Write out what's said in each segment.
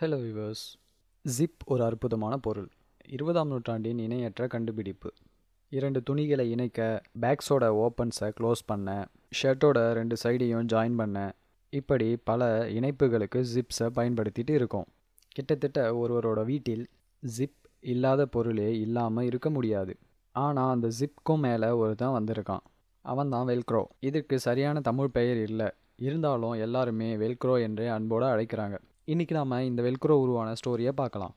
Hello viewers zip ஒரு அற்புதமான பொருள். இருபதாம் நூற்றாண்டின் இணையற்ற கண்டுபிடிப்பு. இரண்டு துணிகளை இணைக்க பேக்ஸோட ஓப்பன்ஸை க்ளோஸ் பண்ண ஷர்ட்டோட ரெண்டு சைடையும் ஜாயின் பண்ண இப்படி பல இணைப்புகளுக்கு ஜிப்ஸை பயன்படுத்திட்டு இருக்கோம். கிட்டத்தட்ட ஒருவரோட வீட்டில் ஜிப் இல்லாத பொருளே இல்லாமல் இருக்க முடியாது. ஆனால் அந்த ஜிப்க்கும் மேலே ஒருத்தன் வந்திருக்கான். அவன் தான் வெல்க்ரோ இதற்கு சரியான தமிழ் பெயர் இல்லை. இருந்தாலும் எல்லாருமே வெல்க்ரோ என்றே அன்போடு அழைக்கிறாங்க. இன்றைக்கி நாம் இந்த வெல்க்ரோ உருவான ஸ்டோரியை பார்க்கலாம்.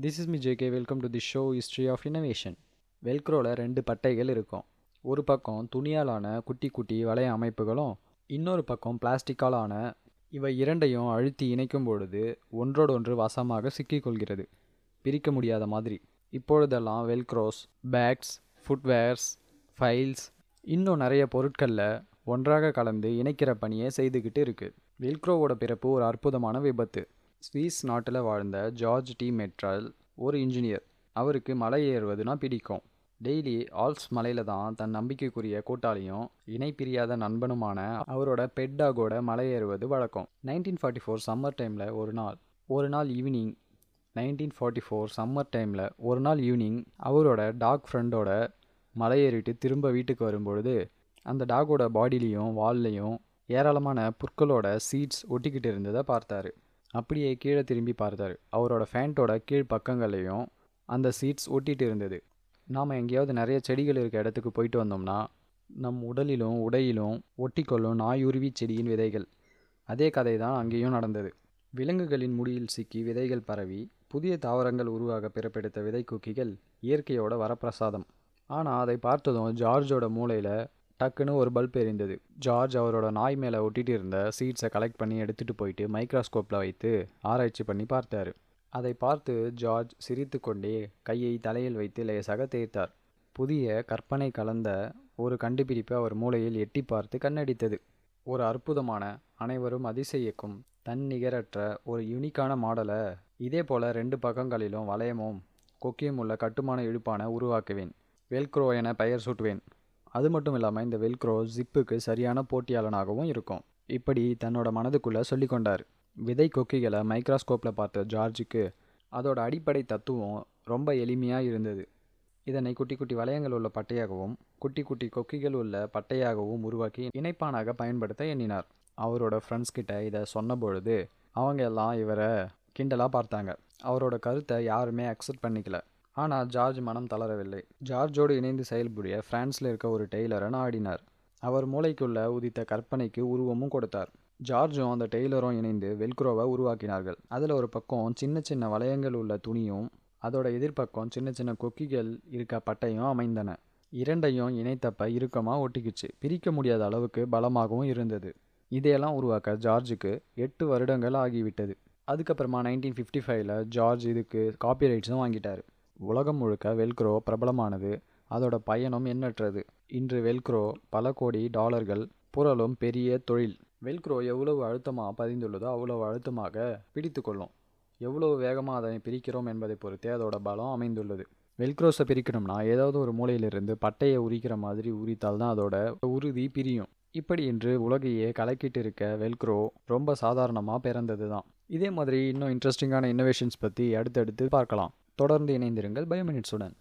This is me JK welcome to the show history of innovation வெல்க்ரோவில் ரெண்டு பட்டைகள் இருக்கும். ஒரு பக்கம் துணியாலான குட்டி குட்டி வளைய அமைப்புகளும் இன்னொரு பக்கம் பிளாஸ்டிக்காலான இவை இரண்டையும் அழுத்தி இணைக்கும் பொழுது ஒன்றோடொன்று வசமாக சிக்கிக்கொள்கிறது பிரிக்க முடியாத மாதிரி. இப்பொழுதெல்லாம் வெல்க்ரோஸ் பேக்ஸ் ஃபுட்வேர்ஸ் ஃபைல்ஸ் இன்னும் நிறைய பொருட்களில் ஒன்றாக கலந்து இணைக்கிற பணியை செய்துக்கிட்டு இருக்குது வில்க்ரோவோட பிறப்பு ஒரு அற்புதமான விபத்து. ஸ்வீஸ் நாட்டில் வாழ்ந்த ஜார்ஜ் டி. மெட்ரல் ஒரு இன்ஜினியர். அவருக்கு மலை ஏறுவதுனா பிடிக்கும். டெய்லி ஆல்ஸ் மலையில் தான் தன் நம்பிக்கைக்குரிய கூட்டாளியும் இணை பிரியாத நண்பனுமான அவரோட பெட்டாகோட மலை ஏறுவது வழக்கம். நைன்டீன் ஃபார்ட்டி ஃபோர் சம்மர் டைமில் ஒரு நாள் ஒரு நாள் evening. Nineteen forty four summer டைமில் ஒரு நாள் ஈவினிங் அவரோட டாக் ஃப்ரெண்டோட மலை ஏறிட்டு திரும்ப வீட்டுக்கு வரும்பொழுது அந்த டாகோட பாடிலையும் வால்லையும் ஏராளமான புற்களோட சீட்ஸ் ஒட்டிக்கிட்டு இருந்ததை பார்த்தாரு. அப்படியே கீழே திரும்பி பார்த்தாரு. அவரோட ஃபேண்ட்டோட கீழ் பக்கங்களையும் அந்த சீட்ஸ் ஒட்டிகிட்டு இருந்தது. நாம் எங்கேயாவது நிறைய செடிகள் இருக்க இடத்துக்கு போயிட்டு வந்தோம்னா நம் உடலிலும் உடையிலும் ஒட்டிக்கொள்ளும் நாயுருவி செடியின் விதைகள். அதே கதை தான் அங்கேயும் நடந்தது. விலங்குகளின் முடியில் சிக்கி விதைகள் பரவி புதிய தாவரங்கள் உருவாக பிறப்பெடுத்த விதை குக்கிகள் இயற்கையோட வரப்பிரசாதம். ஆனால் அதை பார்த்ததும் ஜார்ஜோட மூளையில் டக்குன்னு ஒரு பல்ப் எரிந்தது. ஜார்ஜ் அவரோட நாய் மேலே ஒட்டிட்டு இருந்த சீட்ஸை கலெக்ட் பண்ணி எடுத்துகிட்டு போயிட்டு மைக்ரோஸ்கோப்பில் வைத்து ஆராய்ச்சி பண்ணி பார்த்தார். அதை பார்த்து ஜார்ஜ் சிரித்து கொண்டே கையை தலையில் வைத்து லேசாக தேய்த்தார். புதிய கற்பனை கலந்த ஒரு கண்டுபிடிப்பு அவர் மூளையில் எட்டி பார்த்து கண்ணடித்தது. ஒரு அற்புதமான அனைவரும் அதிசயிக்கும் தன் நிகரற்ற ஒரு யூனிக்கான மாடலை இதே போல் ரெண்டு பக்கங்களிலும் வளையமும் கொக்கியும் உள்ள கட்டுமான இழுப்பான உருவாக்குவேன். வெல்க்ரோ என பெயர் சூட்டுவேன். அது மட்டும் இல்லாமல் இந்த வெல்க்ரோ ஜிப்புக்கு சரியான போட்டியாளனாகவும் இருக்கும். இப்படி தன்னோட மனதுக்குள்ளே சொல்லிக்கொண்டார் விதை கொக்கிகளை மைக்ராஸ்கோப்பில் பார்த்த ஜார்ஜுக்கு அதோட அடிப்படை தத்துவம் ரொம்ப எளிமையாக இருந்தது. இதனை குட்டி குட்டி வளையங்கள் உள்ள பட்டையாகவும் குட்டி குட்டி கொக்கிகள் உள்ள பட்டையாகவும் உருவாக்கி இணைப்பானாக பயன்படுத்த எண்ணினார். அவரோட ஃப்ரெண்ட்ஸ் கிட்ட இதை சொன்ன பொழுது அவங்க எல்லாம் இவரை கிண்டலாக பார்த்தாங்க. அவரோட கருத்தை யாருமே அக்செப்ட் பண்ணிக்கல. ஆனால் ஜார்ஜ் மனம் தளரவில்லை. ஜார்ஜோடு இணைந்து செயல்புரிய பிரான்ஸில் இருக்க ஒரு டெய்லரை நாடினார். அவர் மூளைக்குள்ள உதித்த கற்பனைக்கு உருவமும் கொடுத்தார். ஜார்ஜும் அந்த டெய்லரும் இணைந்து வெல்க்ரோவை உருவாக்கினார்கள். அதில் ஒரு பக்கம் சின்ன சின்ன வளையங்கள் உள்ள துணியும் அதோட எதிர்ப்பக்கம் சின்ன சின்ன கொக்கிகள் இருக்க பட்டையும் அமைந்தன. இரண்டையும் இணைத்தப்ப இறுக்கமாக ஒட்டிக்கிச்சு. பிரிக்க முடியாத அளவுக்கு பலமாகவும் இருந்தது. இதையெல்லாம் உருவாக்க ஜார்ஜுக்கு எட்டு வருடங்கள் ஆகிவிட்டது. அதுக்கப்புறமா நைன்டீன் ஃபிஃப்டி ஃபைவ்ல ஜார்ஜ் இதுக்கு காப்பிரைட்ஸும் வாங்கிட்டார். உலகம் முழுக்க வெல்க்ரோ பிரபலமானது. அதோட பயணம் எண்ணற்றது. இன்று வெல்க்ரோ பல கோடி டாலர்கள் புரளும் பெரிய தொழில். வெல்க்ரோ எவ்வளவு அழுத்தமாக பதிந்துள்ளதோ அவ்வளவு அழுத்தமாக பிடித்து கொள்ளும். எவ்வளவு வேகமாக அதனை பிரிக்கிறோம் என்பதை பொறுத்தே அதோட பலம் அமைந்துள்ளது. வெல்க்ரோஸை பிரிக்கணும்னா ஏதாவது ஒரு மூலையிலிருந்து பட்டையை உரிக்கிற மாதிரி உரித்தால் தான் அதோட உறுதி பிரியும். இப்படி இன்று உலகையே கலக்கிட்டு இருக்க வெல்க்ரோ ரொம்ப சாதாரணமாக பிறந்தது தான் இதே மாதிரி இன்னும் இன்ட்ரெஸ்டிங்கான இன்னோவேஷன்ஸ் பற்றி அடுத்தடுத்து பார்க்கலாம். தொடர்ந்து இணைந்திருங்கள் பயோமினிட்ஸுடன்